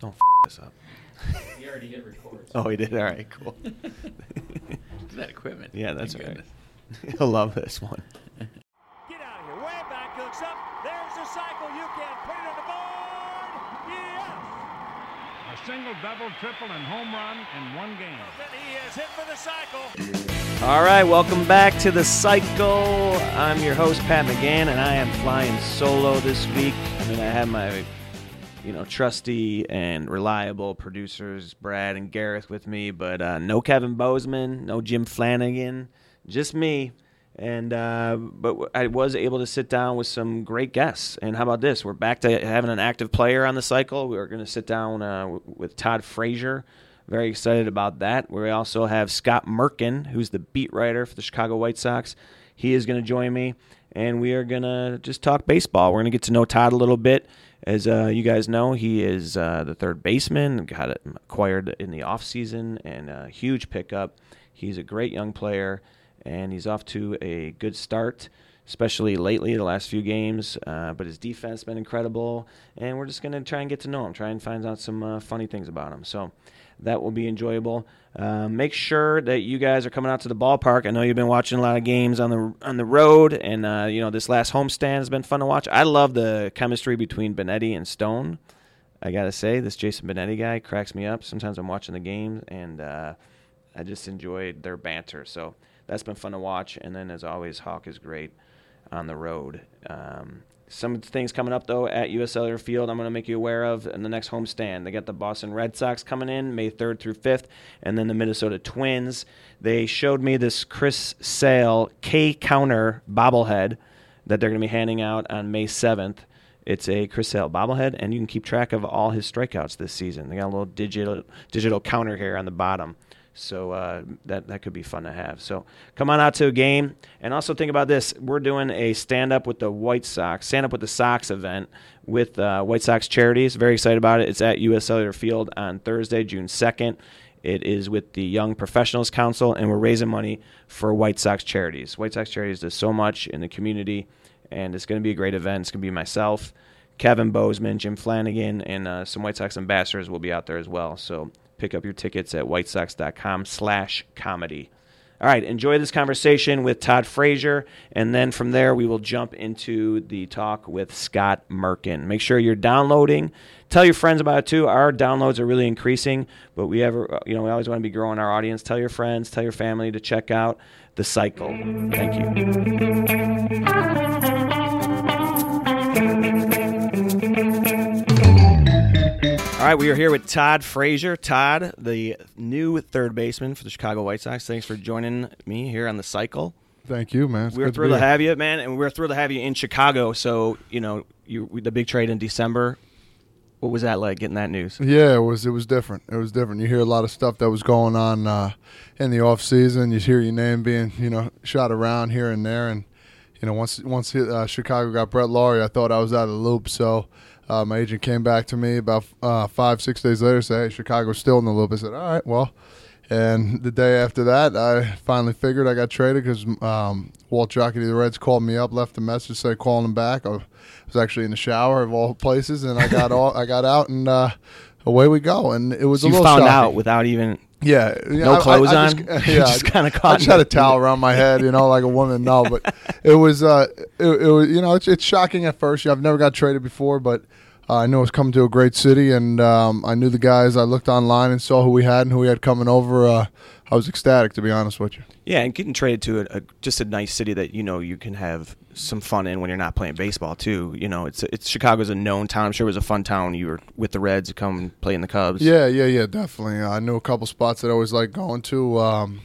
Don't f- this up. He already hit record. Oh, he did. All right, cool. that equipment. yeah, that's Thank right. goodness. He'll love this one. Get out of here. Way back, looks up. There's the cycle. You can put it on the board. Yes. A single, double, triple, and home run in one game. Then he is hit for the cycle. All right, welcome back to the cycle. I'm your host Pat McGann, and I am flying solo this week. I mean, I have my, you know, trusty and reliable producers Brad and Gareth with me, but uh, no Kevin Bozeman, no Jim Flanagan, just me. And uh, but I was able to sit down with some great guests. And how about this? We're back to having an active player on the cycle. We're going to sit down uh, with Todd Frazier. Very excited about that. We also have Scott Merkin, who's the beat writer for the Chicago White Sox. He is going to join me, and we are going to just talk baseball. We're going to get to know Todd a little bit. As uh, you guys know, he is uh, the third baseman, got acquired in the offseason, and a huge pickup. He's a great young player, and he's off to a good start especially lately, the last few games. Uh, but his defense has been incredible, and we're just going to try and get to know him, try and find out some uh, funny things about him. So that will be enjoyable. Uh, make sure that you guys are coming out to the ballpark. I know you've been watching a lot of games on the on the road, and uh, you know this last homestand has been fun to watch. I love the chemistry between Benetti and Stone. I gotta say, this Jason Benetti guy cracks me up. Sometimes I'm watching the games, and uh, I just enjoyed their banter. So that's been fun to watch. And then, as always, Hawk is great on the road. Um, some things coming up though at US Cellular Field. I'm going to make you aware of in the next home stand. They got the Boston Red Sox coming in May 3rd through 5th, and then the Minnesota Twins. They showed me this Chris Sale K counter bobblehead that they're going to be handing out on May 7th. It's a Chris Sale bobblehead, and you can keep track of all his strikeouts this season. They got a little digital digital counter here on the bottom. So uh, that that could be fun to have. So come on out to a game, and also think about this: we're doing a stand up with the White Sox, stand up with the Sox event with uh, White Sox charities. Very excited about it. It's at US Cellular Field on Thursday, June second. It is with the Young Professionals Council, and we're raising money for White Sox charities. White Sox charities does so much in the community, and it's going to be a great event. It's going to be myself, Kevin Bozeman, Jim Flanagan, and uh, some White Sox ambassadors will be out there as well. So pick up your tickets at whitesox.com slash comedy. All right, enjoy this conversation with Todd Frazier, and then from there we will jump into the talk with Scott Merkin. Make sure you're downloading. Tell your friends about it too. Our downloads are really increasing, but we ever, you know, we always want to be growing our audience. Tell your friends, tell your family to check out the cycle. Thank you. All right, we are here with Todd Frazier. Todd, the new third baseman for the Chicago White Sox. Thanks for joining me here on the cycle. Thank you, man. It's we're thrilled be to, have you, man, and we're thrilled to have you in Chicago. So, you know, you the big trade in December. What was that like getting that news? Yeah, it was. It was different. It was different. You hear a lot of stuff that was going on uh, in the off season. You hear your name being, you know, shot around here and there, and you know, once once uh, Chicago got Brett Lawrie, I thought I was out of the loop. So. Uh, my agent came back to me about uh, five, six days later, said, "Hey, Chicago's still in the loop." I said, "All right, well." And the day after that, I finally figured I got traded because um, Walt Jocketty of the Reds called me up, left a message, said calling him back. I was actually in the shower of all places, and I got all I got out, and uh, away we go. And it was So a you little found shocking. out without even Yeah, No I- I- clothes I on? Just, You yeah, just kinda caught. I just had a towel around my head, you know, like a woman. No, but it was, uh, it, it was, you know, it's, it's shocking at first. I've never got traded before, but uh, I know it's coming to a great city, and um, I knew the guys. I looked online and saw who we had and who we had coming over. Uh, I was ecstatic, to be honest with you. yeah, and getting traded to a, a just a nice city that you know you can have some fun in when you're not playing baseball too. You know, it's it's Chicago's a known town. I'm sure it was a fun town. You were with the Reds, to come play in the Cubs. Yeah, yeah, yeah, definitely. I knew a couple spots that I always liked going to. Um,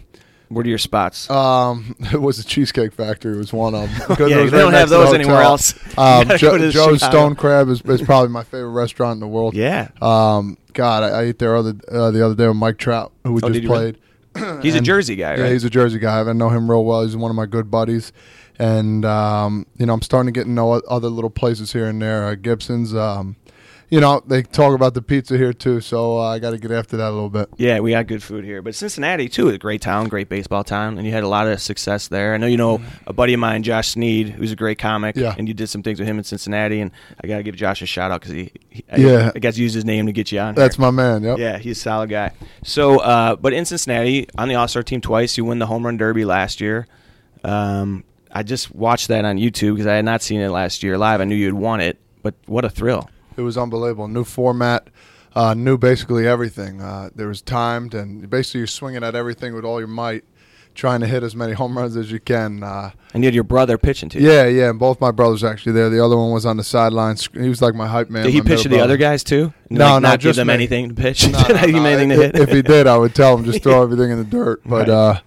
What are your spots? Um, it was a Cheesecake Factory. It was one of them. Because Yeah, they don't have the those anywhere else. Um, Jo- Joe's Chicago. Stone Crab is, is probably my favorite restaurant in the world. yeah, Um, God, I, I ate there other uh, the other day with Mike Trout, who we Oh, just really? played. he's a Jersey guy, Yeah, right? he's a Jersey guy. I know him real well. He's one of my good buddies, and um, you know I'm starting to get to know other little places here and there. Uh, Gibson's, um, you know, they talk about the pizza here too, so uh, I got to get after that a little bit. Yeah, we got good food here. But Cincinnati, too, is a great town, great baseball town, and you had a lot of success there. I know you know a buddy of mine, Josh Sneed, who's a great comic, Yeah. and you did some things with him in Cincinnati, and I got to give Josh a shout out because he, he Yeah. I, I got to use his name to get you on That's here. my man. Yep. Yeah, he's a solid guy. So, uh, but in Cincinnati, on the All Star team twice, you win the home run derby last year. Um, I just watched that on YouTube because I had not seen it last year live. I knew you'd won it, but what a thrill! It was unbelievable. New format, uh, new basically everything. Uh, there was timed, and basically you're swinging at everything with all your might, trying to hit as many home runs as you can. Uh, And you had your brother pitching too. yeah, yeah, and both my brothers actually there. The other one was on the sidelines. He was like my hype man. Did he pitch to the other guys too? And, No, like, no, not give just them me. anything to pitch. No, no, Did I give him no. anything to If- hit? If he did, I would tell him just throw everything in the dirt. But Right. uh,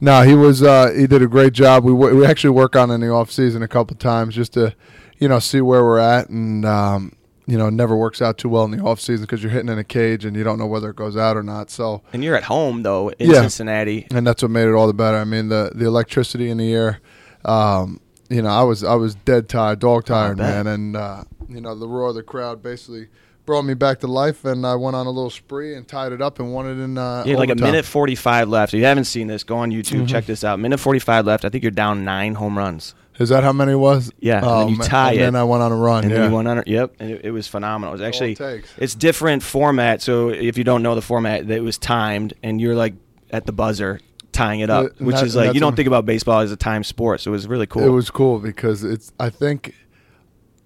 no, he was uh, he did a great job. We wo- we actually work on it in the off season a couple times just to you know see where we're at and. Um, you know, it never works out too well in the off season because you're hitting in a cage and you don't know whether it goes out or not. So, and you're at home though in Yeah. Cincinnati. and that's what made it all the better. I mean, the the electricity in the air. Um, you know, I was I was dead tired, dog tired, man, and uh, you know the roar of the crowd basically brought me back to life, and I went on a little spree and tied it up and won it in. Uh, You had like a minute 45 left. If you haven't seen this, go on YouTube, Mm-hmm. check this out. Minute 45 left. I think you're down nine home runs. Is that how many it was? Yeah, and Oh, then you man. tie and it. then I went on a run. And yeah. then you went under. Yep, and it, it was phenomenal. It was actually it it's different format. So if you don't know the format, it was timed, and you're like at the buzzer tying it up, Uh, which that- is like you don't think about baseball as a time sport. So it was really cool. It was cool because it's. I think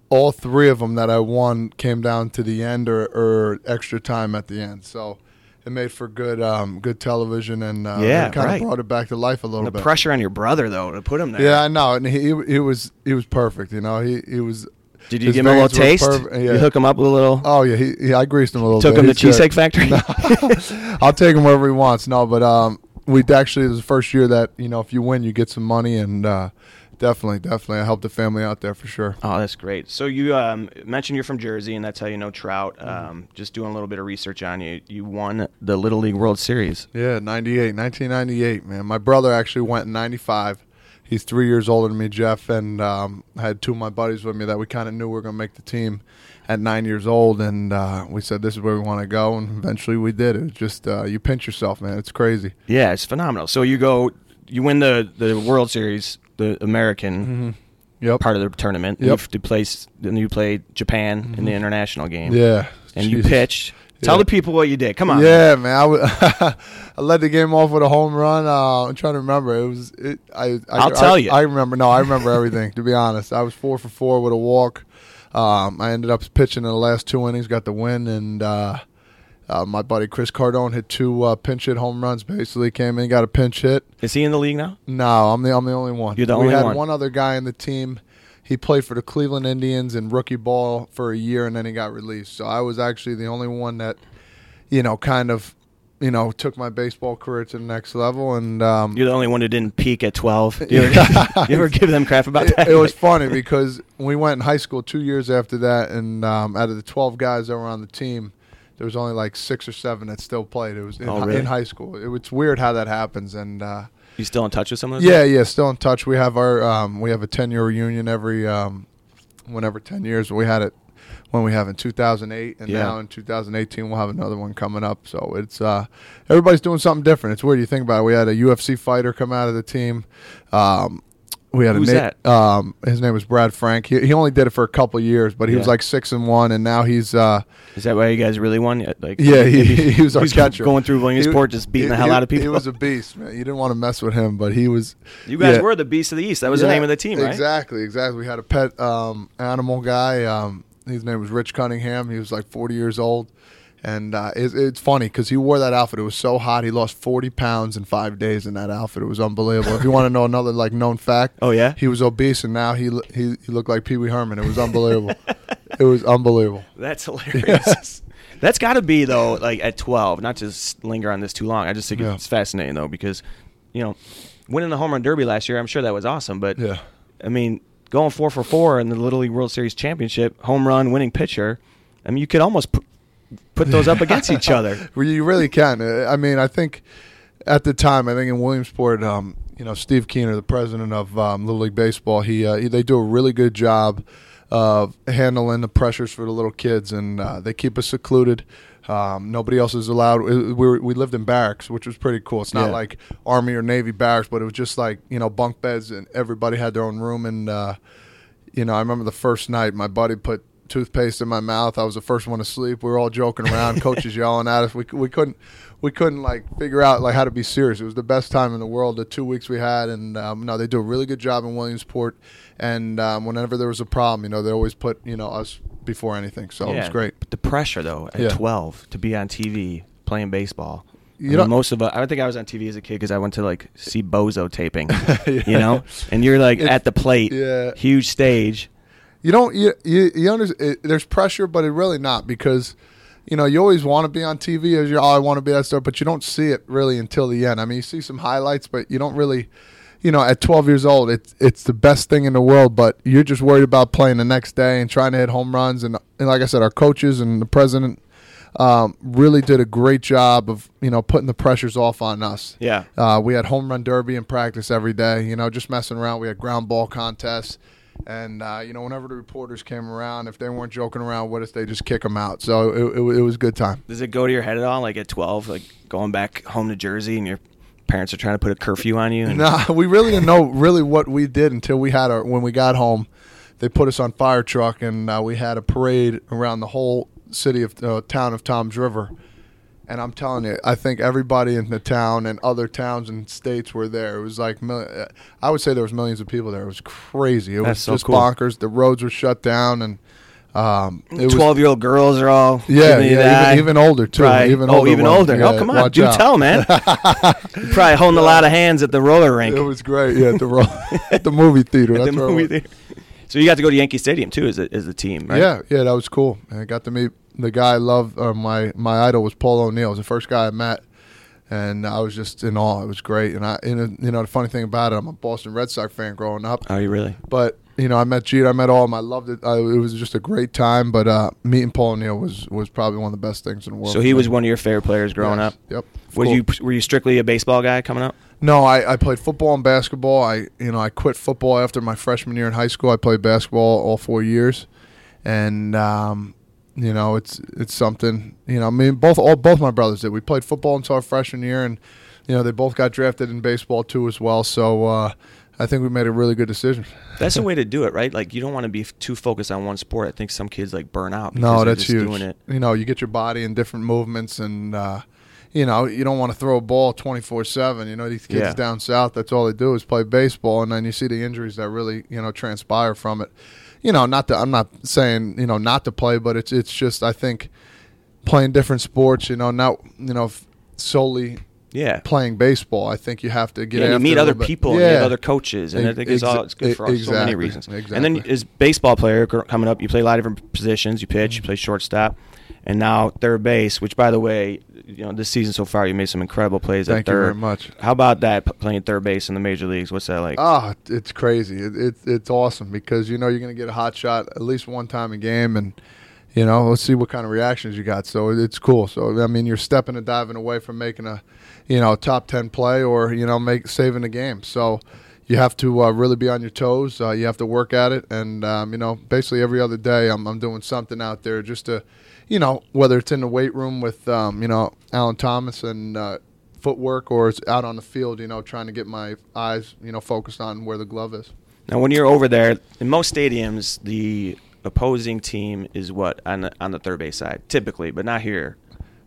all three of them that I won came down to the end or, or extra time at the end. So it made for good um, good television and uh, Yeah, kind right. of brought it back to life a little the bit. The pressure on your brother though to put him there. Yeah, I know, and he he was he was perfect. You know, he he was. Did you give him a little taste? perfect, You hook him up with a little. Oh yeah, he, he I greased him a little took bit. him to He's. Cheesecake Factory. I'll take him wherever he wants. No, but um, we actually it was the first year that you know if you win you get some money and uh, definitely definitely I helped the family out there for sure. Oh, that's great. So you um, mentioned you're from Jersey, and that's how you know Trout. Mm-hmm. Um, just doing a little bit of research on you. You won the Little League World Series. Yeah, 98, 1998, man. My brother actually went in 95. He's three years older than me, Jeff, and um, I had two of my buddies with me that we kind of knew we were going to make the team at nine years old, and uh, we said this is where we want to go, and eventually we did. It was just uh, you pinch yourself, man. It's crazy. Yeah, it's phenomenal. So you go, you win the the World Series, the American Yep. part of the tournament. Yep. You place, then you play Japan in the international game. Yeah. and you Jesus. pitched. Tell Yeah. the people what you did. Come on. Yeah, man. I, w- I led the game off with a home run. Uh, I'm trying to remember. It was. It, I, I. I'll tell I, you. I remember. No, I remember everything. To be honest, I was four for four with a walk. Um, I ended up pitching in the last two innings, got the win, and uh, uh, my buddy Chris Cardone hit two uh, pinch hit home runs. Basically, came in, got a pinch hit. Is he in the league now? No, I'm the I'm the only one. You're the we only had one. one other guy in the team. He played for the Cleveland Indians in rookie ball for a year, and then he got released. So I was actually the only one that, you know, kind of, you know, took my baseball career to the next level. And um, You're the only one who didn't peak at 12. You ever, you ever give them crap about it, that? it was funny because we went in high school two years after that, and um, out of the 12 guys that were on the team, there was only like six or seven that still played. It was in, Oh, really? in high school. It, it's weird how that happens, and. Uh, You still in touch with some of those? Yeah, yeah, still in touch. We have our um, we have a ten year reunion every um, whenever ten years. We had it when we have in 2008, and Yeah. now in 2018 we'll have another one coming up. So it's uh, everybody's doing something different. It's weird you think about it. We had a UFC fighter come out of the team. Um, we had Who's a Na- Um, his name was Brad Frank. He, he only did it for a couple years, but he was like six and one, and now he's uh, Is that why you guys really won? yet? Like, yeah, he, he was our catcher. Going through Williamsport, just beating he- the hell he- out of people. He was a beast, man. You didn't want to mess with him, but he was. you guys yeah. were the Beast of the East. That was the name of the team, right? Exactly, exactly. We had a pet um, animal guy. Um, his name was Rich Cunningham. He was like 40 years old. And uh, it's, it's funny because he wore that outfit. It was so hot. He lost 40 pounds in five days in that outfit. It was unbelievable. if you want to know another like known fact, Oh, yeah? he was obese and now he he, he looked like Pee Wee Herman. It was unbelievable. it was unbelievable. That's hilarious. That's got to be though, like at 12. Not to linger on this too long. I just think Yeah. it's fascinating though because, you know, winning the home run derby last year, I'm sure that was awesome. But Yeah. I mean, going four for four in the Little League World Series championship, home run, winning pitcher. I mean, you could almost put, put those up against each other. Well, You really can. Uh, I mean, I think at the time, I think in Williamsport, um, you know, Steve Keener, the president of um, Little League Baseball, he, uh, he they do a really good job of handling the pressures for the little kids, and uh, they keep us secluded. Um, nobody else is allowed. We, we, we lived in barracks, which was pretty cool. It's not Yeah. like Army or Navy barracks, but it was just like you know bunk beds, and everybody had their own room. And uh, you know, I remember the first night, my buddy put toothpaste in my mouth. I was the first one to sleep. We were all joking around. Coaches yelling at us. We, we couldn't we couldn't like figure out like how to be serious. It was the best time in the world. The two weeks we had, and um, no, they do a really good job in Williamsport. And um, whenever there was a problem, you know, they always put you know us before anything. So it was great. But the pressure though at Yeah. 12 to be on TV playing baseball. You I mean, know- most of us, I don't think I was on TV as a kid because I went to like see Bozo taping, Yeah. you know, and you're like It's- at the plate, yeah. huge stage. You don't you you, you under, it, there's pressure, but it really not because you know you always want to be on TV as you oh I want to be that star, but you don't see it really until the end. I mean, you see some highlights, but you don't really. You know, at 12 years old, it's it's the best thing in the world, but you're just worried about playing the next day and trying to hit home runs. And, and like I said, our coaches and the president um, really did a great job of you know putting the pressures off on us. Yeah. Uh, we had home run derby in practice every day, you know, just messing around. We had ground ball contests. And, uh, you know, whenever the reporters came around, if they weren't joking around with us, they just kick them out. So it, it, it was a good time. Does it go to your head at all? Like at 12, like going back home to Jersey and your parents are trying to put a curfew on you? And, Nah, we really didn't know really what we did until we had our, when we got home, they put us on fire truck and uh, we had a parade around the whole city of, uh, town of Toms River. And I'm telling you, I think everybody in the town and other towns and states were there. It was like, uh, I would say there was millions of people there. It was crazy. It That's was so just cool. bonkers. The roads were shut down, and um, it was 12 year old girls are all yeah, giving you the yeah even, even older too. Right. Even oh, older even ones. older. Yeah, oh, come on. Do out. tell, man. You're probably holding a lot of hands at the roller rink. It was great. Yeah, at the ro- at the movie theater. at That's the movie theater. So you got to go to Yankee Stadium too as a, as a team, right? Yeah, yeah, that was cool. And I got to meet the guy I love. Uh, my my idol was Paul O'Neill. It was the first guy I met, and I was just in awe. It was great. And I, and, uh, you know, the funny thing about it, I'm a Boston Red Sox fan growing up. Are you really? But you know, I met Jeter. I met all of them. I loved it. I, it was just a great time. But uh, meeting Paul O'Neill was was probably one of the best things in the world. So he was one of your favorite players growing Yes. up. Yep. Was Cool. you were you strictly a baseball guy coming up? No, I, I played football and basketball. I you know I quit football after my freshman year in high school. I played basketball all four years, and um, you know it's it's something. You know, I mean both all both my brothers did. We played football until our freshman year, and you know they both got drafted in baseball too as well. So uh, I think we made a really good decision. That's the way to do it, right? Like you don't want to be too focused on one sport. I think some kids like burn out. because No, that's just huge. Doing it. You know, you get your body in different movements, and uh, you know, you don't want to throw a ball twenty four seven. You know, these kids Yeah. down south, that's all they do is play baseball, and then you see the injuries that really you know transpire from it. You know, not to, I'm not saying you know not to play, but it's it's just I think playing different sports. You know, not you know solely Yeah. playing baseball. I think you have to get yeah, you meet other people and you have other coaches, and I think it's all it's good for so many reasons. exactly. And then exactly. as baseball player coming up, you play a lot of different positions. You pitch, you Mm-hmm. play shortstop, and now third base. Which, by the way, you know this season so far, you made some incredible plays Thank at you third. very much. How about that playing third base in the major leagues? What's that like? Ah, it's crazy. It, it, it's awesome because you know you're going to get a hot shot at least one time a game, and you know let's see what kind of reactions you got. So it's cool. So I mean, you're stepping and diving away from making a you know top ten play or you know make saving the game. So you have to uh, really be on your toes. Uh, you have to work at it, and um, you know basically every other day I'm I'm doing something out there just to you know whether it's in the weight room with um, you know Alan Thomas and. Uh, footwork or it's out on the field you know trying to get my eyes you know focused on where the glove is Now, when you're over there, in most stadiums, the opposing team is what on the on the third base side, typically, but not here.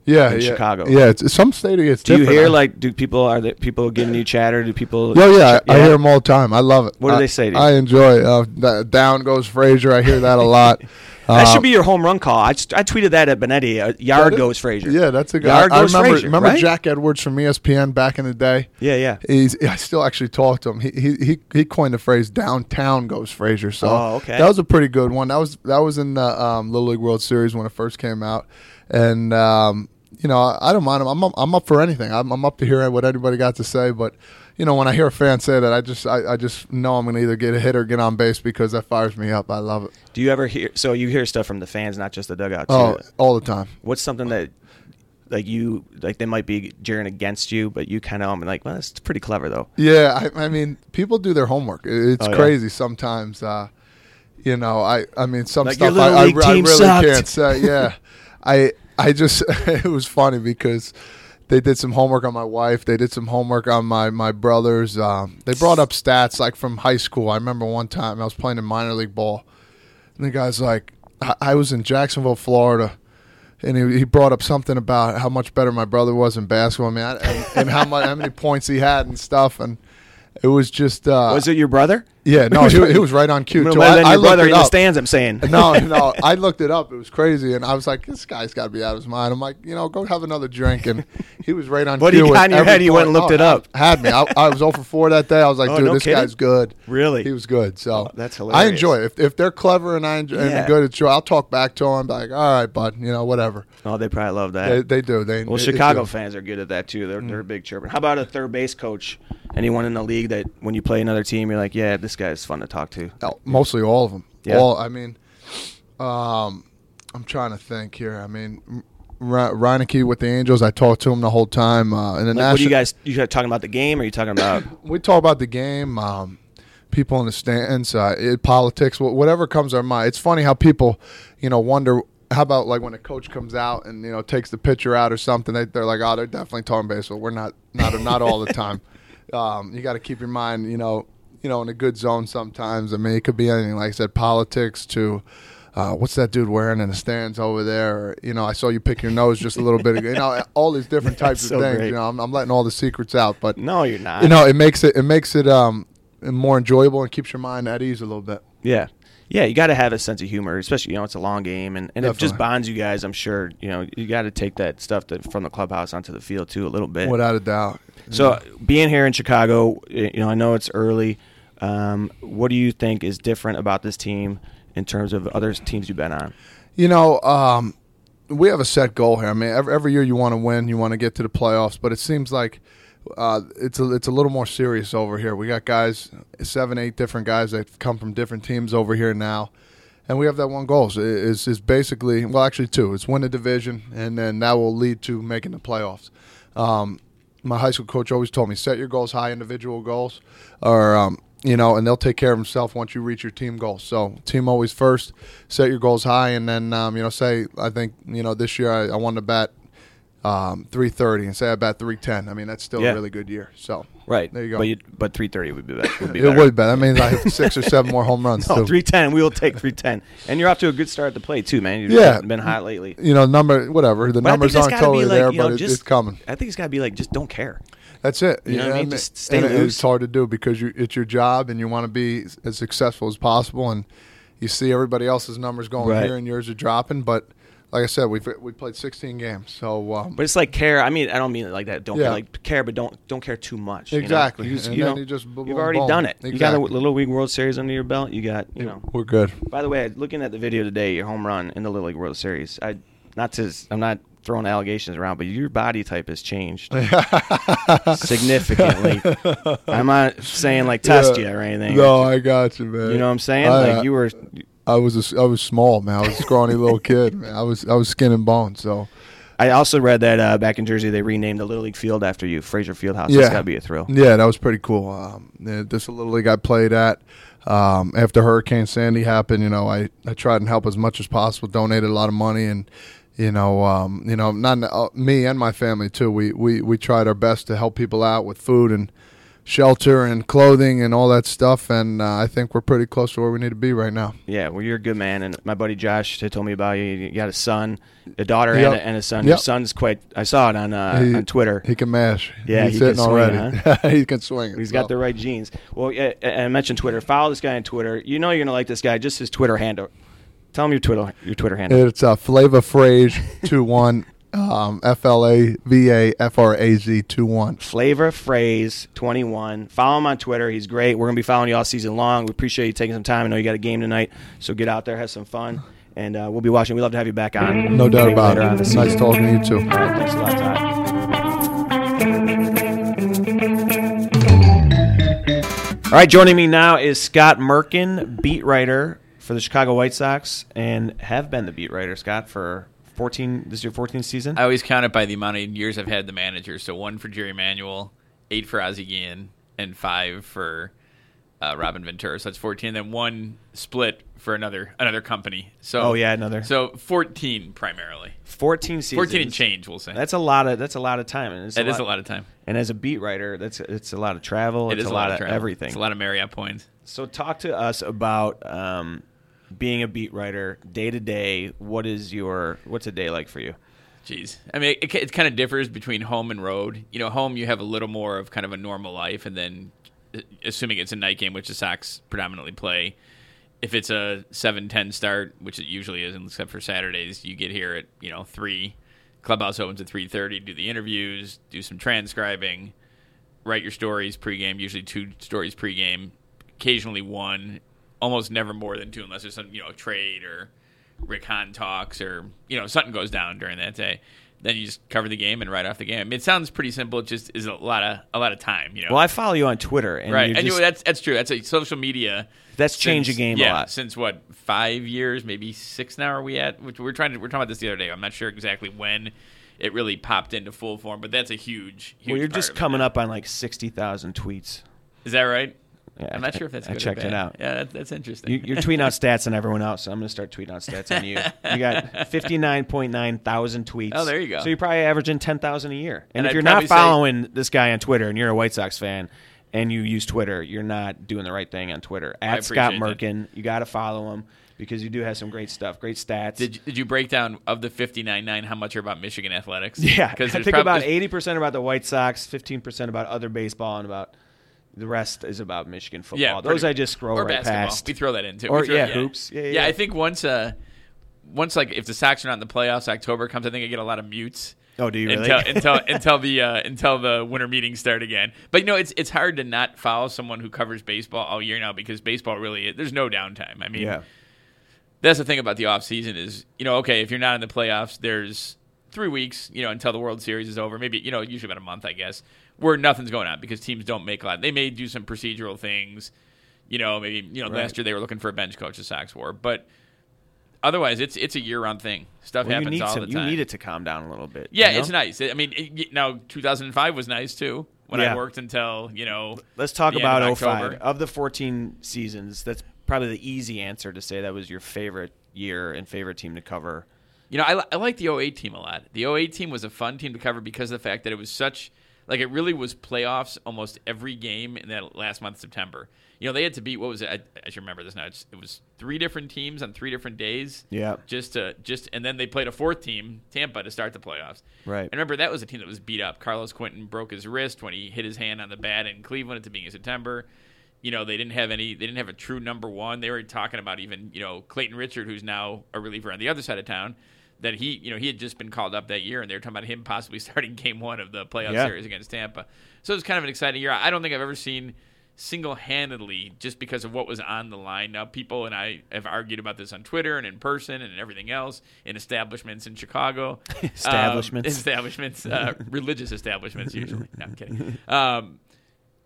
yeah in yeah. Chicago. yeah it's some stadium it's Do you hear like do people are there people giving you chatter? Do people? Oh yeah, I Yeah? hear them all the time. I love it. What do I- they say to you? I enjoy. Uh, down goes Frazier. I hear that a lot. That Uh, should be your home run call. I, I tweeted that at Benetti. Uh, yard goes Frazier. Yeah, that's a good. Yard I, I remember. Frazier, remember right? Jack Edwards from ESPN back in the day. Yeah, yeah. He's. I still actually talked to him. He he he, he coined the phrase "downtown goes Frazier." So Oh, okay. that was a pretty good one. That was that was in the um, Little League World Series when it first came out, and um, you know I, I don't mind. I'm up, I'm up for anything. I'm, I'm up to hear what anybody got to say, but. You know, when I hear a fan say that, I just I, I just know I'm going to either get a hit or get on base because that fires me up. I love it. Do you ever hear? So you hear stuff from the fans, not just the dugout. Too. Oh, all the time. What's something that like you like they might be jeering against you, but you kind of I'm like, well, that's pretty clever though. Yeah, I, I mean, people do their homework. It's Oh, yeah. crazy sometimes. Uh, you know, I I mean some Like, stuff I, I, I really sucked. can't say. Yeah, I I just it was funny because they did some homework on my wife. They did some homework on my my brothers. Um, they brought up stats like from high school. I remember one time I was playing in minor league ball, and the guy's like, I, I was in Jacksonville, Florida. And he, he brought up something about how much better my brother was in basketball, I and, and how much how many points he had and stuff, and it was just uh, Was it your brother? Yeah, no, he, he was right on cue. Too. have I, I your looked brother it in the stands. I'm saying. No, no, I looked it up. It was crazy, and I was like, "This guy's got to be out of his mind." I'm like, you know, go have another drink, and he was right on. What do cue you with got in your head? You went and looked oh, it Oh, up. Had me. I, I was oh over 4 that day. I was like, Oh, dude, no this kidding? guy's good. Really? He was good. So Oh, that's hilarious. I enjoy it. If, if they're clever and I enjoy, Yeah. and good at show, I'll talk back to them. Like, all right, bud, you know, whatever. Oh, they probably love that. They, they do. They Well, it- Chicago fans are good at that too. They're they're mm. big chirping. How about a third base coach? Anyone in the league that when you play another team, you're like, yeah, this guy's fun to talk to. Oh, mostly all of them. Yeah. All. I mean, um, I'm trying to think here. I mean, R- Roenicke with the Angels. I talked to him the whole time. Uh, in the Like, national, what are you guys? You guys talking about the game, or are you talking about? we talk about the game, um, people in the stands, uh, it, politics, whatever comes to our mind. It's funny how people, you know, wonder. How about like when a coach comes out and you know takes the pitcher out or something? They, they're like, oh, they're definitely talking baseball. We're not, not, not all the time. Um, you got to keep your mind, you know, you know, in a good zone sometimes. I mean, it could be anything. Like I said, politics to. Uh, what's that dude wearing in the stands over there? Or, you know, I saw you pick your nose just a little bit ago. You know, all these different types so of things. great. You know, I'm, I'm letting all the secrets out, but no, you're not. you know, it makes it it makes it um more enjoyable and keeps your mind at ease a little bit. Yeah. Yeah, you got to have a sense of humor, especially you know it's a long game, and, and it just bonds you guys. I'm sure you know you got to take that stuff to, from the clubhouse onto the field too a little bit. Without a doubt. So being here in Chicago, you know I know it's early. Um, what do you think is different about this team in terms of other teams you've been on? You know, um, we have a set goal here. I mean, every, every year you want to win, you want to get to the playoffs, but it seems like uh, it's a, it's a little more serious over here. We got guys, seven, eight different guys that come from different teams over here now, and we have that one goal. So it- it's, it's basically well, actually two. It's win the division, and then that will lead to making the playoffs. Um, my high school coach always told me set your goals high, individual goals, or um, you know, and they'll take care of themselves once you reach your team goals. So team always first. Set your goals high, and then um, you know, say I think you know this year I, I won to bat um, three thirty, and say I bat three ten. I mean that's still Yeah. a really good year. So Right There you go. But you, but 330 would be better. Would be it better. would be. That means I have six or seven more home runs No, too. 310. We will take 310. And you're off to a good start at the plate too, man. You've Yeah. been hot lately. You know, number whatever. The But numbers aren't totally like, there, you know, but it, just- it's coming. I think it's got to be like just don't care. That's it. You know what I mean? and- Just stay loose. It's hard to do because you, it's your job and you want to be as successful as possible. And you see everybody else's numbers going Right. here and yours are dropping. But like I said, we've we played 16 games, so um, But it's like care. I mean, I don't mean it like that. Don't Yeah. care, like care, but don't don't care too much. you know? Exactly. You, just- And you then know, you just boom, you've already boom. done it. You got a Little League World Series under your belt. You got you know. we're good. By the way, looking at the video today, your home run in the Little League World Series. I not to. I'm not throwing allegations around, but your body type has changed significantly. I'm not saying like test Yeah. you or anything. No, I got you, man. you know what I'm saying? I- like you were. I was a s I was small, man. I was a scrawny little kid. Man. I was I was skin and bone. So I also read that uh, back in Jersey they renamed the Little League field after you, Frazier Fieldhouse. Yeah. That's got to be a thrill. Yeah, that was pretty cool. Um, yeah, this little league I played at um, after Hurricane Sandy happened. You know, I, I tried and help as much as possible. Donated a lot of money, and you know, um, you know, not uh, me and my family too. We, we we tried our best to help people out with food and shelter and clothing and all that stuff. And uh, I think we're pretty close to where we need to be right now. Yeah, well, you're a good man, and my buddy Josh had told me about you. You got a son, a daughter, Yep. and, a, and a son. Your son's quite. I saw it on uh, He- on Twitter. He can mash. Yeah, he's he hitting swing, already. he can swing. it, He's got the right genes. Well, yeah, I mentioned Twitter. Follow this guy on Twitter. You know you're gonna like this guy. Just his Twitter handle. Tell him your Twitter your Twitter handle. It's uh, Flava Fraz two one. Um, F L A V A F R A Z two one. Flavor Fraz 21. Follow him on Twitter. He's great. We're going to be following you all season long. We appreciate you taking some time. I know you got a game tonight, so get out there, have some fun, and uh, we'll be watching. We'd love to have you back on. No doubt about it. Nice season. talking to you too. Right, thanks a lot, Todd. All right, joining me now is Scott Merkin, beat writer for the Chicago White Sox, and have been the beat writer, Scott, for 14. This is your 14th season. I always count it by the amount of years I've had the manager. So one for Jerry Manuel, eight for Ozzie Guillen, and five for uh, Robin Ventura. So that's 14. Then one split for another another company. So Oh, yeah, another. So 14 primarily. 14 seasons. 14 and change, we'll say. That's a lot of that's a lot of time. And it's That is a lot of time. And as a beat writer, that's it's a lot of travel. It it's is a lot, of travel. everything. It's a lot of Marriott points. So talk to us about um, being a beat writer day to day. What is your what's a day like for you? Jeez, I mean, it, it kind of differs between home and road. You know, home you have a little more of kind of a normal life, and then uh, assuming it's a night game, which the Sox predominantly play. If it's a 7-10 start, which it usually is, except for Saturdays, you get here at you know three. Clubhouse opens at three thirty. Do the interviews, do some transcribing, write your stories pregame. Usually two stories pregame, occasionally one, almost never more than two, unless there's some you know trade or Rick Hahn talks or you know something goes down during that day. Then you just cover the game and write off the game. I mean, it sounds pretty simple. It just is a lot of a lot of time. You know, Well, I follow you on Twitter, and right? And you, just- that's that's true. That's a social media. That's changed the game a lot. Since what five years, maybe six now? Are we at? Which we're trying to we're talking about this the other day. I'm not sure exactly when it really popped into full form, but that's a huge. huge well, you're just coming up on like sixty thousand tweets. Is that right? I'm not sure if that's. I good or checked it out. Yeah, that, that's interesting. You, you're tweeting out stats on everyone else, so I'm going to start tweeting out stats on you. You got 59.9 thousand tweets. Oh, there you go. So you're probably averaging 10,000 a year. And, And if I'd you're not say- following this guy on Twitter and you're a White Sox fan and you use Twitter, you're not doing the right thing on Twitter. At Scott Merkin, you got to follow him because you do have some great stuff, great stats. Did you, did you break down of the 59.9 how much are about Michigan athletics? yeah, I think about 80% about the White Sox, 15% about other baseball, and about the rest is about Michigan football. Yeah, Those I just scroll or right basketball. past. We throw that into Or, we throw, yeah, hoops. Yeah, yeah, yeah. I think once uh, once like if the Sox are not in the playoffs, October comes. I think I get a lot of mutes. Oh, do you really? Until until until the uh, until the winter meetings start again. But you know, it's it's hard to not follow someone who covers baseball all year now because baseball really there's no downtime. I mean, yeah. that's the thing about the off season is you know okay if you're not in the playoffs there's three weeks you know until the World Series is over maybe you know usually about a month I guess where nothing's going on because teams don't make a lot they may do some procedural things you know maybe you know Right. last year they were looking for a bench coach the Sox were but otherwise it's it's a year round thing stuff Well, happens all some, the you need it to calm down a little bit. yeah you know? it's nice I mean it, now 2005 was nice too when Yeah. I worked until you know Let's talk about of 05. October. Of the 14 seasons, that's probably the easy answer to say that was your favorite year and favorite team to cover. You know, I, I like the 08 team a lot. The 08 team was a fun team to cover because of the fact that it was such like it really was playoffs almost every game in that last month of September. You know, they had to beat what was it? I, I should remember this now. It's, it was three different teams on three different days. Yeah. Just to just and then they played a fourth team, Tampa, to start the playoffs. Right. And remember that was a team that was beat up. Carlos Quentin broke his wrist when he hit his hand on the bat in Cleveland at the beginning of September. You know, they didn't have any they didn't have a true number one. They were talking about even, you know, Clayton Richard, who's now a reliever on the other side of town, that he you know, he had just been called up that year and they were talking about him possibly starting game one of the playoff Yeah. series against Tampa. So it was kind of an exciting year. I don't think I've ever seen single handedly just because of what was on the line. Now people and I have argued about this on Twitter and in person and everything else in establishments in Chicago. Establishments. Um, establishments, uh, religious establishments usually. No, I'm kidding. Um,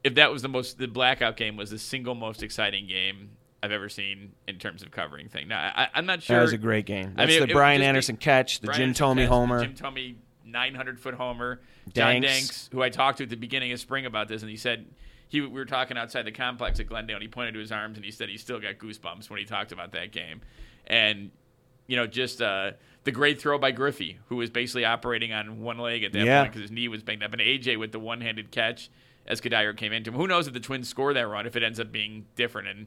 if that was the most, the blackout game was the single most exciting game I've ever seen in terms of covering thing. Now I, I'm not sure. That was a great game. I That's mean, the it- Brian Anderson catch, the Brian Jim Anderson Thome catch, homer. Jim Thome 900 foot homer. John Danks. Danks, who I talked to at the beginning of spring about this, and he said he we were talking outside the complex at Glendale, and he pointed to his arms and he said he still got goosebumps when he talked about that game, and you know just uh, the great throw by Griffey, who was basically operating on one leg at that Yeah. point because his knee was banged up, and AJ with the one handed catch as Cuddyer came into him. Who knows if the Twins score that run if it ends up being different and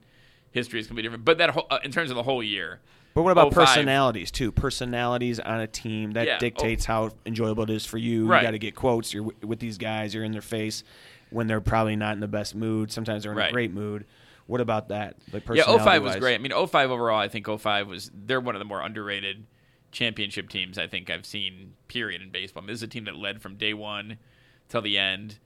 history is be different. But that whole, uh, in terms of the whole year. But what about 05 personalities too? Personalities on a team that Yeah, oh. dictates how enjoyable it is for you. Right. You got to get quotes. You're w- with these guys. You're in their face when they're probably not in the best mood. Sometimes they're in a great mood. What about that? Like Yeah, 05 was great. I mean, 05 overall, I think 05 was they're one of the more underrated championship teams I think I've seen. Period in baseball. I mean, this is a team that led from day one till the end.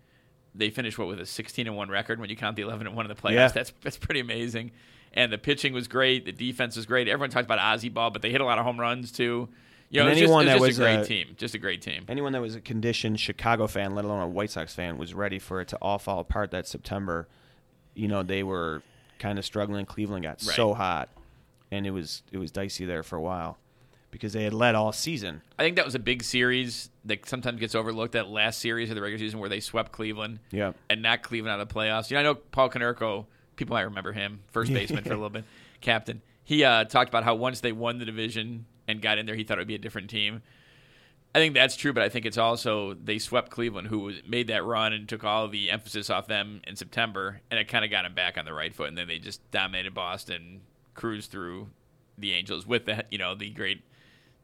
They finished what with a 16 and one record when you count the 11 and one in the playoffs. Yeah. That's that's pretty amazing. And the pitching was great. The defense was great. Everyone talks about Ozzie ball, but they hit a lot of home runs too. You know, it just, anyone that was was a great a- team. Just a great team. Anyone that was a conditioned Chicago fan, let alone a White Sox fan, was ready for it to all fall apart that September. You know, they were kind of struggling. Cleveland got Right. so hot, and it was it was dicey there for a while because they had led all season. I think that was a big series that sometimes gets overlooked. That last series of the regular season where they swept Cleveland. Yeah. and not Cleveland out of the playoffs. You know, I know Paul Konerko. People might remember him, first baseman for a little bit, captain. he uh, talked about how once they won the division and got in there, he thought it would be a different team. I think that's true, but I think it's also they swept Cleveland, who made that run and took all the emphasis off them in September, and it kind of got them back on the right foot. And then they just dominated Boston, cruised through the Angels with that, you know the great.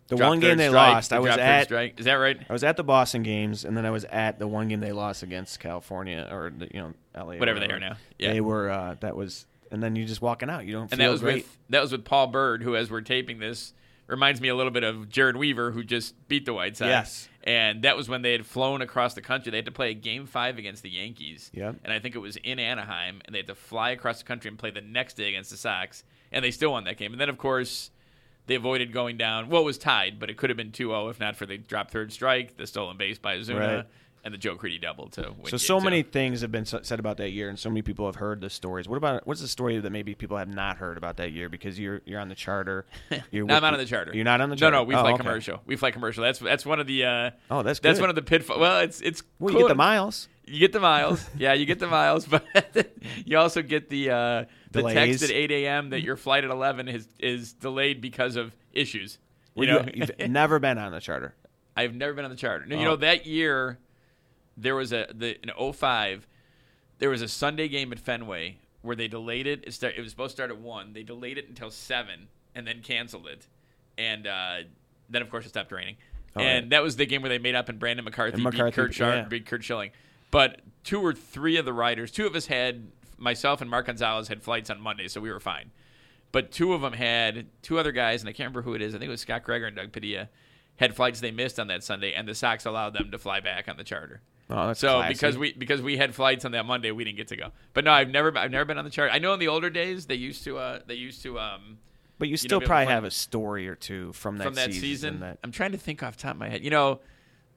The drop one game they strike, lost, I was at. Strike. Is that right? I was at the Boston games, and then I was at the one game they lost against California or the, you know LA, Whatever they are now. Yeah. They were. Uh, that was, and then you're just walking out. You don't and feel that was great. with that was with Paul Byrd, who, as we're taping this, reminds me a little bit of Jered Weaver, who just beat the White Sox. Yes. and that was when they had flown across the country. They had to play a Game Five against the Yankees. Yep. and I think it was in Anaheim, and they had to fly across the country and play the next day against the Sox, and they still won that game. And then, of course. They avoided going down. Well, it was tied, but it could have been 2-0 if not for the drop third strike, the stolen base by Ozuna, Right. and the Joe Crede double to win. So so many things have been said about that year, and so many people have heard the stories. What about what's the story that maybe people have not heard about that year because you're you're on the charter? You're No, I'm not on the charter. You're not on the No, charter. no, we Oh, fly okay. commercial. We fly commercial. That's that's one of the. Uh, Oh, that's good. that's one of the pitfalls. Well, it's it's. Well, cool. you get the miles. You get the miles. yeah, you get the miles, but you also get the uh, the Delays. text at 8 a.m. that your flight at 11 is is delayed because of issues. You Well, know, you, have never been on the charter. I've never been on the charter. No, You Oh. know that year there was a the in 05 there was a Sunday game at Fenway where they delayed it. It, start, it was supposed to start at one. They delayed it until seven and then canceled it, and uh, then of course it stopped raining. Oh, and right. that was the game where they made up and Brandon McCarthy, And McCarthy, beat Kurt Sharp, yeah. beat Kurt Schilling. But two or three of the riders, two of us had myself and Mark Gonzalez had flights on Monday, so we were fine. But two of them had two other guys, and I can't remember who it is. I think it was Scott Gregor and Doug Padilla had flights they missed on that Sunday, and the Sox allowed them to fly back on the charter. Oh, that's so classy. because we because we had flights on that Monday, we didn't get to go. But no, I've never I've never been on the charter. I know in the older days they used to uh, they used to um, But you know, still able probably have a story or two from that, from that season. season. that- I'm trying to think off the top of my head. You know,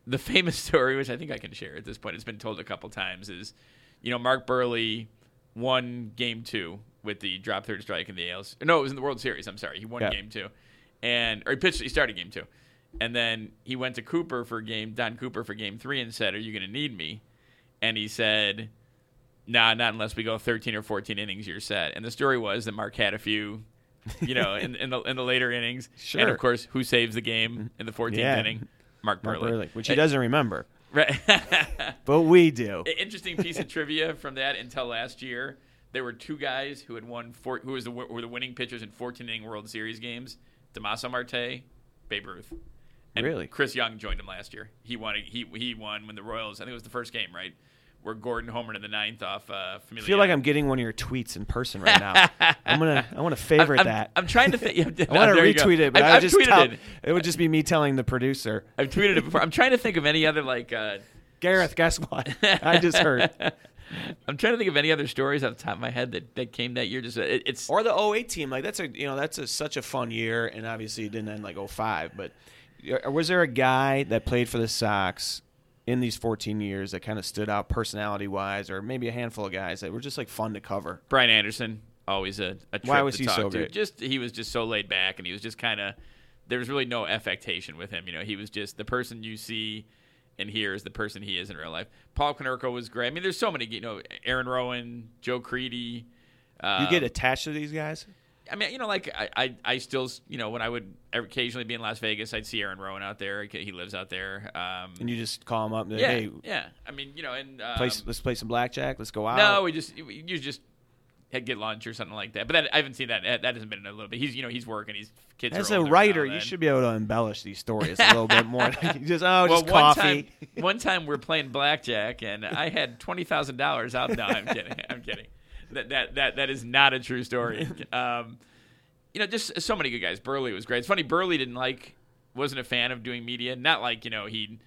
the famous story, which I think I can share at this point, it's been told a couple times, is you know Mark Buehrle won Game Two with the drop third strike in the ALs. No, it was in the World Series. I'm sorry, he won Yeah. Game Two, and or he pitched. He started Game Two, and then he went to Cooper for game Don Cooper for Game Three and said, "Are you going to need me?" And he said. Nah, not unless we go 13 or 14 innings. You're set. And the story was that Mark had a few, you know, in, in the in the later innings. Sure. And of course, who saves the game in the 14th Yeah. inning? Mark Mark Buehrle. Buehrle, which he doesn't remember, Right. but we do. Interesting piece of trivia from that. Until last year, there were two guys who had won four, who was the were the winning pitchers in 14 inning World Series games: Damaso Marte, Babe Ruth. And Really? Chris Young joined him last year. He won. He he won when the Royals. I think it was the first game, right? Where Gordon homered in the ninth off uh, Familia. I feel like I'm getting one of your tweets in person right now. I'm gonna I want to favorite I'm, that. I'm trying to think. I want to retweet it, but I've, I I've just tweeted tell, it. it would just be me telling the producer, I've tweeted it before. I'm trying to think of any other like. Uh, Gareth, guess what? I just heard. I'm trying to think of any other stories off the top of my head that, that came that year. Just uh, it, it's Or the 08 team, like that's a you know that's a, such a fun year, and obviously it didn't end like 05. But was there a guy that played for the Sox in these 14 years that kind of stood out personality wise, or maybe a handful of guys that were just like fun to cover? Brian Anderson. Always a, a trip Why was to he talk so to. great? Just he was just so laid back, and he was just kind of there was really no affectation with him. You know, he was just the person you see and hear is the person he is in real life. Paul Konerko was great. I mean, there's so many. You know, Aaron Rowand, Joe Crede. Uh, You get attached to these guys? I mean, you know, like I, I, I still, you know, when I would occasionally be in Las Vegas, I'd see Aaron Rowand out there. He lives out there. Um, And you just call him up and say, yeah, hey, yeah. I mean, you know, and um, play, let's play some blackjack. Let's go out. no, we just you just had get lunch or something like that. But that, I haven't seen that. That hasn't been in a little bit. He's you know he's working. He's kids. As a writer, you should be able to embellish these stories a little bit more. Just oh, Well, just one coffee. time, one time we're playing blackjack, and I had twenty thousand dollars out. No, I'm kidding. I'm kidding. That that that that is not a true story. Um, you know, just so many good guys. Buehrle was great. It's funny. Buehrle didn't like, wasn't a fan of doing media. Not like you know he'd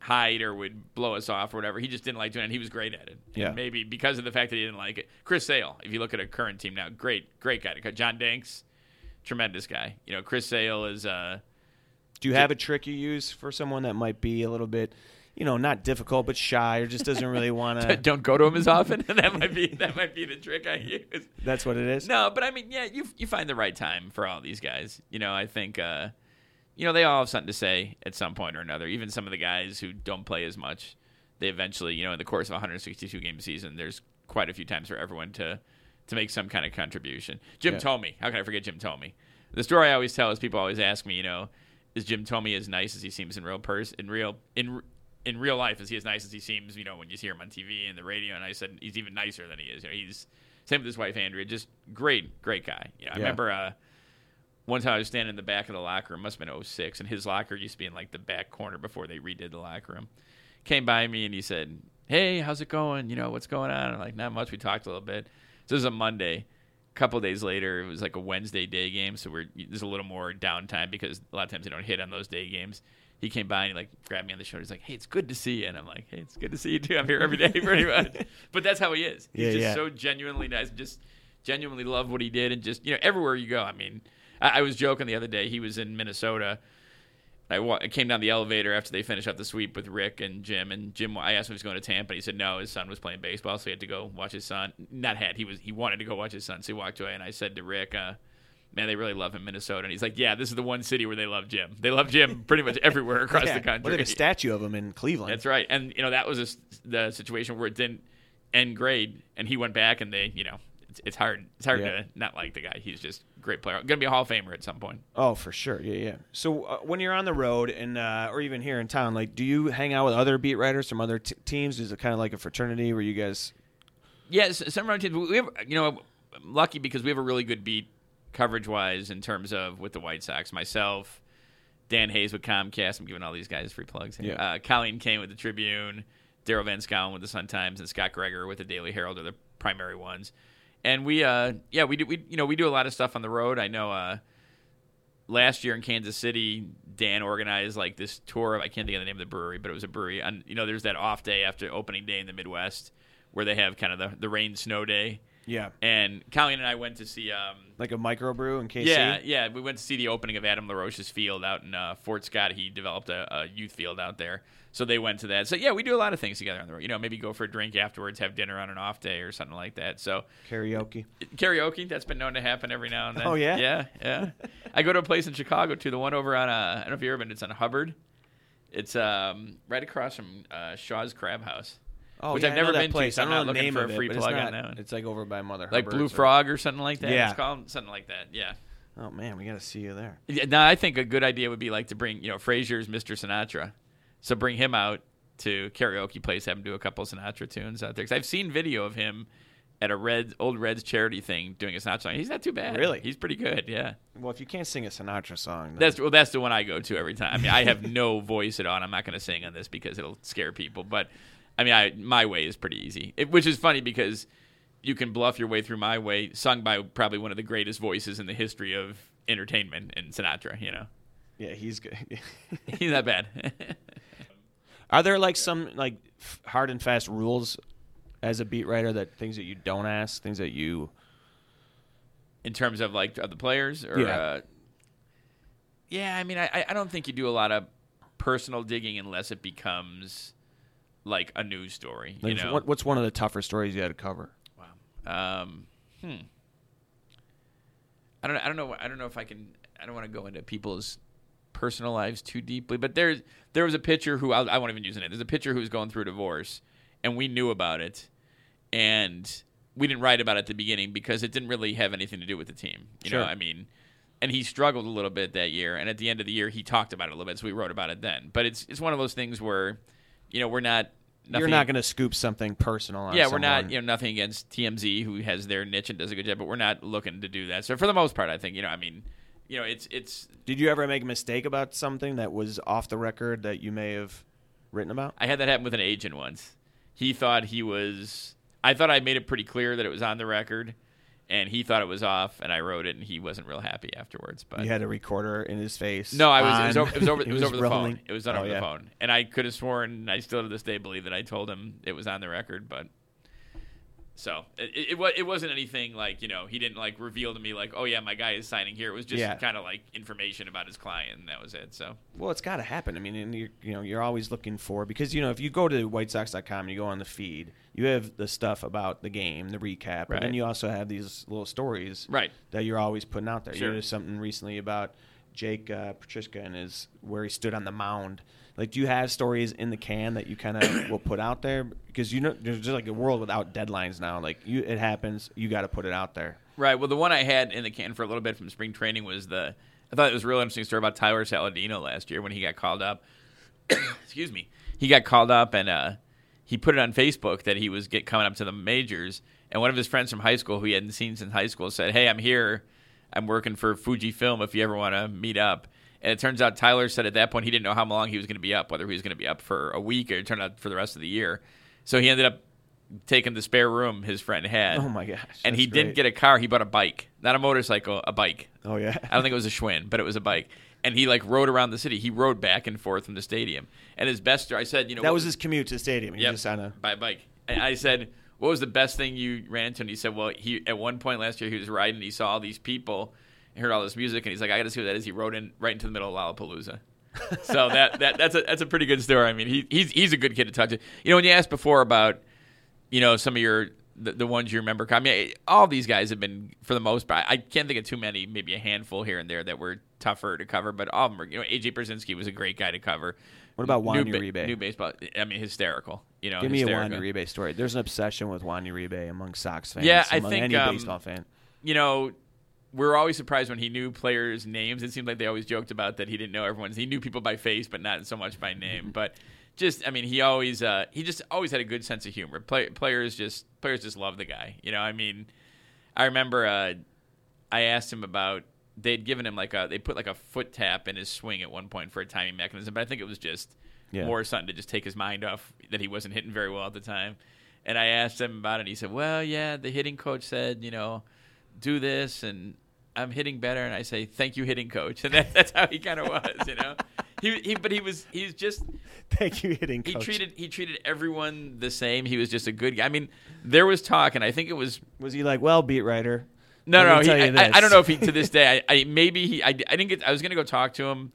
hide or would blow us off or whatever. He just didn't like doing it. and He was great at it. And Yeah. maybe because of the fact that he didn't like it. Chris Sale, if you look at a current team now, great, great guy to cut. John Danks, tremendous guy. You know, Chris Sale is. Uh, Do you have a trick you use for someone that might be a little bit, you know, not difficult but shy or just doesn't really want to? don't go to him as often. that might be that might be the trick I use. That's what it is. No, but I mean, yeah, you you find the right time for all these guys. You know, I think uh, you know they all have something to say at some point or another. Even some of the guys who don't play as much, they eventually, you know, in the course of a 162 game season, there's quite a few times for everyone to to make some kind of contribution. Jim Yeah. Thome, how can I forget Jim Thome? The story I always tell is people always ask me, you know, is Jim Thome as nice as he seems in real pers- in real in in real life? Is he as nice as he seems? You know, when you see him on TV and the radio? And I said he's even nicer than he is. You know, he's same with his wife Andrea, just great, great guy. You know, I Yeah. remember. Uh, one time I was standing in the back of the locker room, must have been 06, and his locker used to be in like the back corner before they redid the locker room. Came by me and he said, Hey, how's it going? You know, what's going on? I'm like, not much. We talked a little bit. So this was a Monday. A couple days later, it was like a Wednesday day game, so we're there's a little more downtime because a lot of times they don't hit on those day games. He came by and he like grabbed me on the shoulder. He's like, "Hey, it's good to see you," and I'm like, "Hey, it's good to see you too. I'm here every day, pretty much." but that's how he is. He's Yeah, just yeah. so genuinely nice. Just genuinely love what he did, and just you know, everywhere you go. I mean, I, I was joking the other day. He was in Minnesota. I, wa- I came down the elevator after they finished up the sweep with Rick and Jim. And Jim, I asked him if he was going to Tampa. And he said no. His son was playing baseball, so he had to go watch his son. Not had he was he wanted to go watch his son, so he walked away. And I said to Rick, uh, "Man, they really love him in Minnesota." And he's like, "Yeah, this is the one city where they love Jim. They love Jim pretty much everywhere across Yeah, the country." Look at a statue of him in Cleveland. That's right. And you know that was a the situation where it didn't end grade, and he went back, and they, you know, it's, it's hard. It's hard Yeah. to not like the guy. He's just a great player. Going to be a Hall of Famer at some point. Oh, for sure. Yeah, yeah. So uh, when you're on the road and uh, or even here in town, like, do you hang out with other beat writers from other t- teams? Is it kind of like a fraternity where you guys? Yes, some round teams. We have, you know, I'm lucky because we have a really good beat coverage wise in terms of with the White Sox. Myself, Dan Hayes with Comcast. I'm giving all these guys free plugs. Here. Yeah. Uh, Colleen Kane with the Tribune, Daryl Van Schouwen with the Sun Times, and Scott Gregor with the Daily Herald are the primary ones. And we, uh, yeah, we do. We, you know, we do a lot of stuff on the road. I know. Uh, last year in Kansas City, Dan organized like this tour. Of, I can't think of the name of the brewery, but it was a brewery. And you know, there's that off day after opening day in the Midwest where they have kind of the, the rain snow day. Yeah, And Colleen and I went to see. Um, like a microbrew in KC. yeah, yeah, we went to see the opening of Adam LaRoche's field out in uh, Fort Scott. He developed a, a youth field out there, so they went to that. So yeah, we do a lot of things together on the road. You know, maybe go for a drink afterwards, have dinner on an off day or something like that. So karaoke. karaoke that's been known to happen every now and then. Oh, yeah? yeah, yeah. I go to a place in Chicago too, the one over on uh, I don't know if you've ever been. It's on Hubbard. It's um, right across from uh, Shaw's Crab House, Oh, which yeah, I've never been place. to. So I I'm don't know the looking name for of a it, free but plug it's on that one. It's like over by Mother Like Hubbard's Blue Frog or something like that. Yeah. it's called something like that. Yeah. Oh man, we got to see you there. Yeah, now I think a good idea would be like to bring, you know, Frazier's Mr. Sinatra. So bring him out to karaoke place, have him do a couple Sinatra tunes out there. Because I've seen video of him at a Red old Reds charity thing doing a Sinatra song. He's not too bad. Really? He's pretty good. Yeah. Well, if you can't sing a Sinatra song, then That's well. That's the one I go to every time. I mean, I have no voice at all. and I'm not going to sing on this because it'll scare people. But I mean, I my way is pretty easy, it, which is funny because you can bluff your way through my way, sung by probably one of the greatest voices in the history of entertainment in Sinatra. You know, yeah, he's good. he's not bad. Are there like some like f- hard and fast rules as a beat writer that things that you don't ask, things that you in terms of like of the players, or Yeah. uh, yeah. I mean, I I don't think you do a lot of personal digging unless it becomes like a news story. like you know, what, what's one of the tougher stories you had to cover? Wow. Um, hmm. I don't. I don't know. I don't know if I can. I don't want to go into people's personal lives too deeply, but there, there was a pitcher who I'll, I won't even use it. There's a pitcher who was going through a divorce, and we knew about it, and we didn't write about it at the beginning because it didn't really have anything to do with the team. You Sure. know, I mean, and he struggled a little bit that year, and at the end of the year, he talked about it a little bit, so we wrote about it then. But it's it's one of those things where, you know, we're not. You're not going to scoop something personal. On yeah, we're not. You know, nothing against TMZ, who has their niche and does a good job, but we're not looking to do that. So for the most part, I think you know, I mean, you know, it's it's. Did you ever make a mistake about something that was off the record that you may have written about? I had that happen with an agent once. He thought he was. I thought I made it pretty clear that it was on the record, and he thought it was off, and I wrote it, and he wasn't real happy afterwards. But You had a recorder in his face. No, I was. It was over, it was over, it he was over the rolling. phone. It was done Oh, over yeah. the phone, and I could have sworn, and I still to this day believe that I told him it was on the record, but. So it, it, it wasn't anything like you know he didn't like reveal to me like oh yeah my guy is signing here it was just Yeah. kind of like information about his client and that was it so Well, it's got to happen. I mean, and you're, you know, you're always looking for because you know if you go to WhiteSox.com and you go on the feed, you have the stuff about the game, the recap, and then you also have these little stories Right. that you're always putting out there. Sure. You know, there's something recently about Jake uh, Petricka and his where he stood on the mound. Like, do you have stories in the can that you kind of will put out there? Because you know, there's just like a world without deadlines now. Like, you, it happens. You got to put it out there. Right. Well, the one I had in the can for a little bit from spring training was the. I thought it was a real interesting story about Tyler Saladino last year when he got called up. Excuse me. He got called up and uh, he put it on Facebook that he was get coming up to the majors. And one of his friends from high school, who he hadn't seen since high school, said, "Hey, I'm here. I'm working for Fujifilm. If you ever want to meet up." And it turns out Tyler said at that point he didn't know how long he was going to be up, whether he was going to be up for a week or it turned out for the rest of the year. So he ended up taking the spare room his friend had. Oh my gosh! and he that's didn't get a car. He bought a bike, not a motorcycle, a bike. Oh yeah. I don't think it was a Schwinn, but it was a bike. And he like rode around the city. He rode back and forth from the stadium. And his best, I said, you know, that was his commute to the stadium. He Yep, just on a by bike. And I said, "What was the best thing you ran into?" And he said, "Well, he at one point last year he was riding, and he saw all these people, heard all this music, and he's like, I got to see what that is." He rode in right into the middle of Lollapalooza. so that, that that's a that's a pretty good story. I mean, he he's he's a good kid to talk to. You know, when you asked before about, you know, some of your the, the ones you remember. I mean, all these guys have been for the most part. I can't think of too many, maybe a handful here and there that were tougher to cover, but all of them. Were, you know, AJ Pierzynski was a great guy to cover. What about new, Juan ba- Uribe? New baseball. I mean, hysterical. You know, Give me a Juan hysterical. Uribe story. There's an obsession with Juan Uribe among Sox fans. Yeah, I among think, any um, baseball fan. you know, we were always surprised when he knew players' names. It seemed like they always joked about that he didn't know everyone's. He knew people by face, but not so much by name. But just, I mean, he always, uh, he just always had a good sense of humor. Play, players just, players just love the guy. You know, I mean, I remember uh, I asked him about. They'd given him like a, they put like a foot tap in his swing at one point for a timing mechanism, but I think it was just Yeah. more something to just take his mind off that he wasn't hitting very well at the time. And I asked him about it. and He said, "Well, yeah, the hitting coach said, you know, do this, and I'm hitting better." And I say, "Thank you, hitting coach." And that, that's how he kind of was, you know. He, he, but he was, he was just, Thank you, hitting he coach. treated, he treated everyone the same. He was just a good guy. I mean, there was talk, and I think it was was he like, well, beat writer? no, no. He, I, I- I don't know if he to this day. I, I maybe he. I, I didn't get. I was gonna go talk to him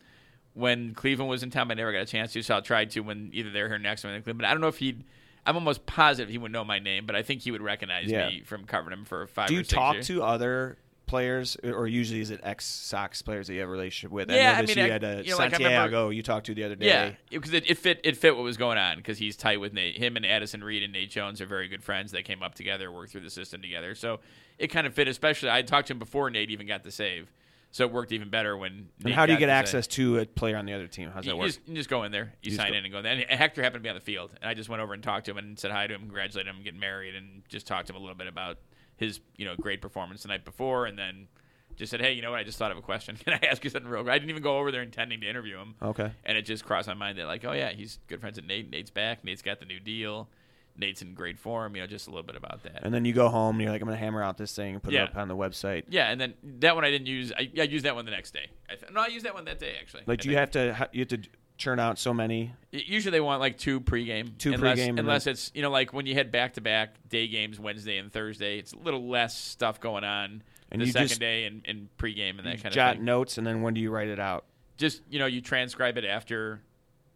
when Cleveland was in town, but I never got a chance to. So I'll try to when either they're here next or in Cleveland. But I don't know if he'd. I'm almost positive he would know my name, but I think he would recognize Yeah. me from covering him for five. Do or you talk years. to other players, or usually is it ex Sox players that you have a relationship with? Yeah, I I mean, you I- had a you know, like, Santiago remember- you talked to the other day. Yeah, because it, it fit. It fit what was going on because he's tight with Nate. Him and Addison Reed and Nate Jones are very good friends. They came up together, worked through the system together. So it kind of fit. Especially, I talked to him before Nate even got the save, so it worked even better when. And Nate how do you get the save. access to a player on the other team? How's that You work? just, you just go in there, you, You sign in and go in there. And Hector happened to be on the field, and I just went over and talked to him and said hi to him, congratulated him, getting married, and just talked to him a little bit about his you know great performance the night before, and then just said, hey, you know what? I just thought of a question. Can I ask you something real quick? I didn't even go over there intending to interview him. Okay. And it just crossed my mind that like, oh yeah, he's good friends with Nate. Nate's back. Nate's got the new deal. Nate's in great form. You know, just a little bit about that. And then you go home and you're like, I'm gonna hammer out this thing and put Yeah. it up on the website. yeah, and then that one I didn't use. I, I used that one the next day. I th- no, I used that one that day actually. Like, I you think. have to you have to churn out so many? Usually they want like two pregame. Two unless, pregame unless then- it's you know like when you had back to back day games Wednesday and Thursday, it's a little less stuff going on And the second just- day and, and pregame and that kind of thing. notes, and then when do you write it out? Just you know you transcribe it after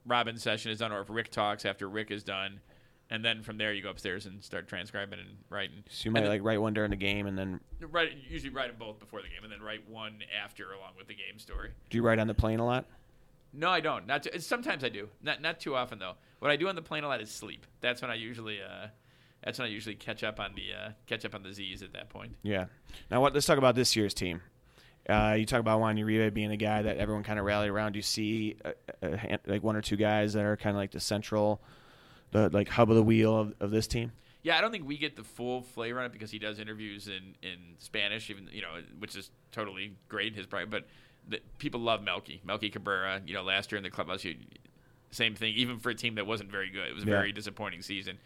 Robin's session is done, or if Rick talks after Rick is done, and then from there you go upstairs and start transcribing and writing. So you might And like write one during the game, and then then write usually write them both before the game, and then write one after along with the game story. do you write on the plane a lot? No, I don't. Not too, sometimes I do. Not not too often though. What I do on the plane a lot is sleep. That's when I usually uh, that's when I usually catch up on the uh, catch up on the Z's at that point. Yeah. Now, what? Let's talk about this year's team. Uh, you talk about Juan Uribe being a guy that everyone kind of rallied around. Do you see a, a, hand- like one or two guys that are kind of like the central, the like hub of the wheel of, of this team? Yeah, I don't think we get the full flavor on it because he does interviews in, in Spanish, even you know, which is totally great. His pride, but the, people love Melky, Melky Cabrera. You know, last year in the clubhouse, you, same thing. Even for a team that wasn't very good, it was a Yeah. very disappointing season.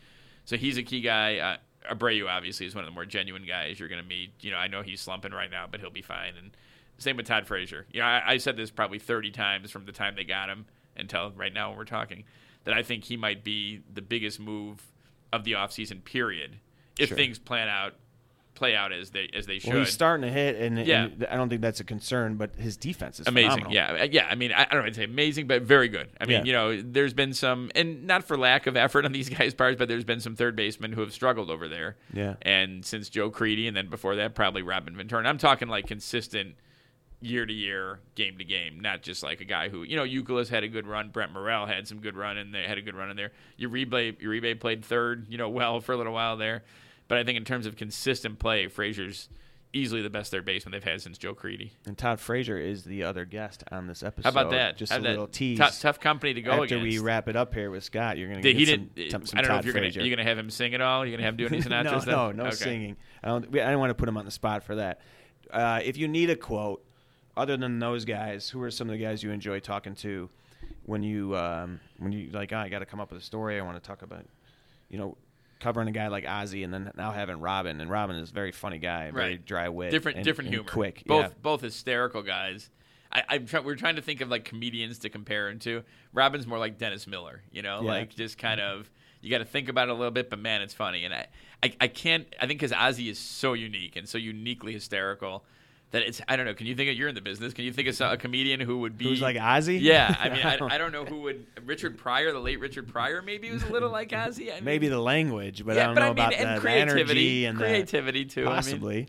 So he's a key guy. Uh, Abreu obviously is one of the more genuine guys you're going to meet. You know, I know he's slumping right now, but he'll be fine. And same with Todd Frazier. You know, I, I said this probably 30 times from the time they got him until right now when we're talking that I think he might be the biggest move of the offseason period if Sure. things plan out play out as they as they should. Well, he's starting to hit, and, Yeah. and I don't think that's a concern. But his defense is amazing. phenomenal. Yeah, Uh, yeah. I mean, I, I don't want to say amazing, but very good. I mean, Yeah. you know, there's been some, and not for lack of effort on these guys' parts, but there's been some third basemen who have struggled over there. Yeah. And since Joe Crede, and then before that, probably Robin Ventura. And I'm talking like consistent year to year, game to game, not just like a guy who you know Youkilis had a good run, Brent Morel had some good run, and they had a good run in there. Uribe Uribe played third, you know, well for a little while there, but I think in terms of consistent play, Frazier's easily the best third baseman they've had since Joe Crede. And Todd Frazier is the other guest on this episode. How about that? Just How a that- little tease. Tough, tough company to go After against. we wrap it up here with Scott, you're gonna get he some, didn't. some, some I don't know Todd if you're you're gonna have him sing it all. You're gonna have him do any Sinatra no, stuff. no, no Okay. singing. I don't. I don't want to put him on the spot for that. Uh, if you need a quote, other than those guys, who are some of the guys you enjoy talking to when you um, when you like? Oh, I got to come up with a story. I want to talk about, you know, covering a guy like Ozzie, and then now having Robin, and Robin is a very funny guy, very Right. dry wit, different and- different and humor. quick. Both yeah. both hysterical guys. I, I'm try, we're trying to think of like comedians to compare him to. Robin's more like Dennis Miller, you know, Yeah. like just kind of you got to think about it a little bit, but man, it's funny. And I I, I can't I think because Ozzie is so unique and so uniquely hysterical that it's I don't know. Can you think of you're in the business? Can you think of some, a comedian who would be Who's like Ozzie? Yeah, I mean, I, I don't know who would Richard Pryor, the late Richard Pryor, maybe was a little like Ozzie. I mean, Maybe the language, but yeah, I don't but know I mean, about and the, the creativity, energy and the- creativity too. I mean. Possibly.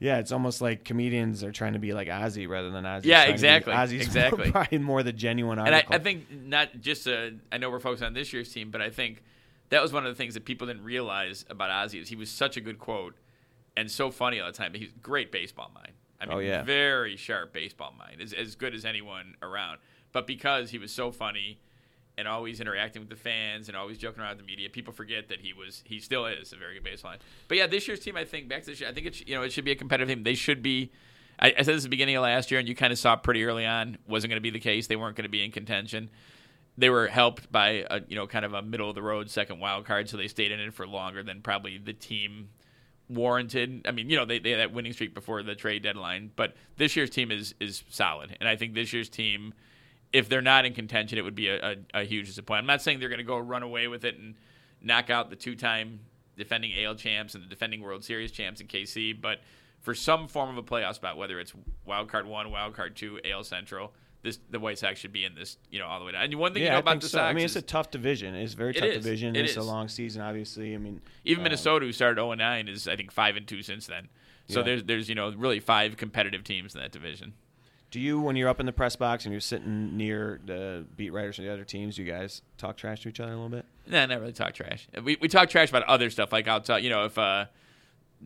yeah, it's almost like comedians are trying to be like Ozzie rather than Ozzie. Yeah, exactly, Ozzie's exactly. probably more the genuine And. I, I think not just uh, I know we're focused on this year's team, but I think that was one of the things that people didn't realize about Ozzie is he was such a good quote and so funny all the time. He's great baseball mind. I oh, mean, Oh, yeah. very sharp baseball mind, as as good as anyone around. But because he was so funny and always interacting with the fans and always joking around with the media, people forget that he was he still is a very good baseball mind. But yeah, this year's team, I think back to this year, I think it you know it should be a competitive team. They should be. I, I said this at the beginning of last year, and you kind of saw pretty early on wasn't going to be the case. They weren't going to be in contention they were helped by a you know kind of a middle of the road second wild card, so they stayed in it for longer than probably the team warranted. I mean, you know, they, they had that winning streak before the trade deadline, but this year's team is is solid, and I think this year's team, if they're not in contention, it would be a, a, a huge disappointment. I'm not saying they're going to go run away with it and knock out the two time defending AL champs and the defending World Series champs in KC, but for some form of a playoff spot, whether it's wild card one, wild card two, AL Central. This, the White Sox should be in this, you know, all the way down. And one thing yeah, you know I about the so. Sox I mean, it's is- a tough division. It's a very It tough is. division. It it's a long season, obviously. I mean, Even uh, Minnesota, who started 0 9, is I think five and two since then. So Yeah. there's there's you know really five competitive teams in that division. Do you, when you're up in the press box and you're sitting near the beat writers of the other teams, do you guys talk trash to each other a little bit? Nah, not really talk trash. We we talk trash about other stuff like I'll tell you know if uh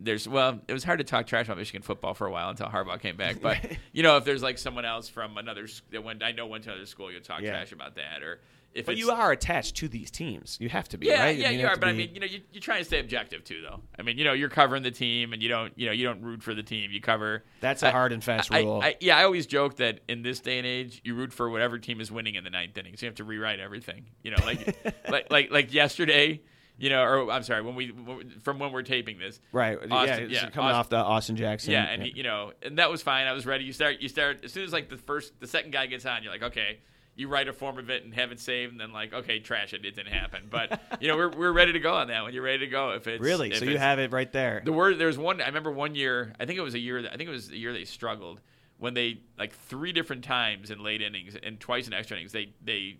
there's well it was hard to talk trash about Michigan football for a while until Harbaugh came back. But you know if there's like someone else from another that went I know went to another school, you'll talk Yeah. trash about that or if But you are attached to these teams. You have to be, Yeah, right? yeah, I mean, you have are. to But I mean, you know, you, you try and stay objective too, though. I mean, you know, you're covering the team, and you don't, you know, you don't root for the team. You cover. That's a I- hard and fast I- rule. I, yeah, I always joke that in this day and age, you root for whatever team is winning in the ninth inning. So you have to rewrite everything. You know, like, like, like, like yesterday. You know, or I'm sorry, when we from when we're taping this, right? Austin- yeah, yeah, coming Austin- off the Austin Jackson. yeah, and He, you know, and that was fine. I was ready. You start, you start as soon as like the first, the second guy gets on, you're like, okay. You write a form of it and have it saved, and then like, okay, trash it. It didn't happen, but you know, we're, we're ready to go on that one. You're ready to go if it's really. if So you have it right there. the word. There's one. I remember one year. I think it was a year. that- I think it was the year they struggled when they like three different times in late innings and twice in extra innings. They they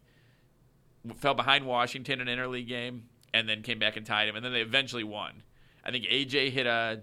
fell behind Washington in an interleague game and then came back and tied him, and then they eventually won. I think AJ hit a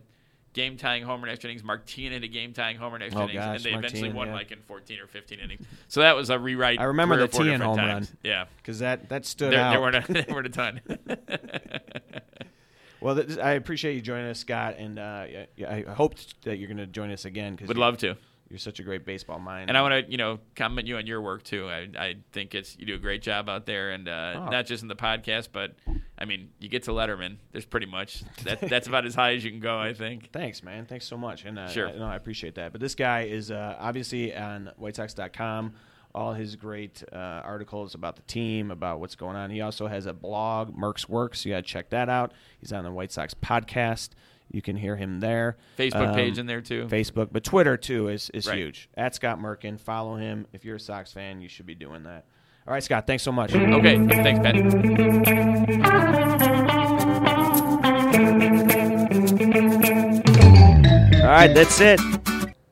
game tying homer next innings. Martin hit a game tying homer next Oh, innings, gosh, and they eventually won yeah. like in 14 or 15 innings. So that was a rewrite. I remember the T and home times. run. Yeah, because that that stood there, out. there weren't a, there weren't a ton. well, this, I appreciate you joining us, Scott, and uh, yeah, I hope that you're going to join us again because Would love to. You're such a great baseball mind. And I want to, you know, compliment you on your work too. I, I think it's you do a great job out there, and uh, Oh. not just in the podcast, but I mean, you get to Letterman. There's pretty much that. That's about as high as you can go, I think. Thanks, man. Thanks so much. And uh, Sure. I, no, I appreciate that. But this guy is uh, obviously on WhiteSox.com. All his great uh, articles about the team, about what's going on. He also has a blog, Merk's Works. You got to check that out. He's on the White Sox podcast. You can hear him there. Facebook Um, page in there too. Facebook, but Twitter too is is Right. huge. At Scott Merkin, follow him. If you're a Sox fan, you should be doing that. All right, Scott. Thanks so much. Okay, thanks, Pat. All right, that's it.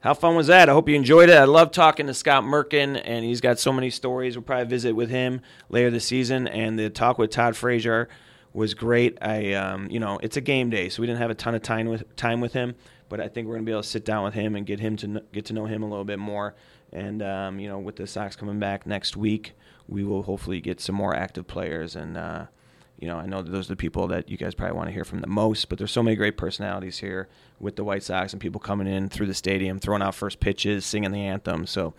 How fun was that? I hope you enjoyed it. I love talking to Scott Merkin, and he's got so many stories. We'll probably visit with him later this season. And the talk with Todd Frazier was great. I, um, you know, it's a game day, so we didn't have a ton of time with time with him, but I think we're to be able to sit down with him and get him to kn- get to know him a little bit more. And um, you know, with the Sox coming back next week, we will hopefully get some more active players. And uh, you know, I know those are the people that you guys probably want to hear from the most. But there's so many great personalities here with the White Sox and people coming in through the stadium, throwing out first pitches, singing the anthem. So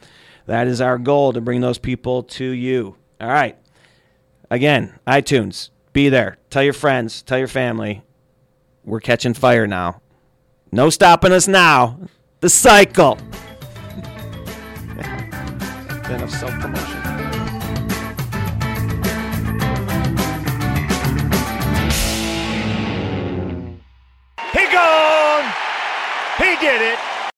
that is our goal to bring those people to you. All right. Again, iTunes, be there. Tell your friends, tell your family. We're catching fire now. No stopping us now. The cycle. then of self promotion. He gone. He did it.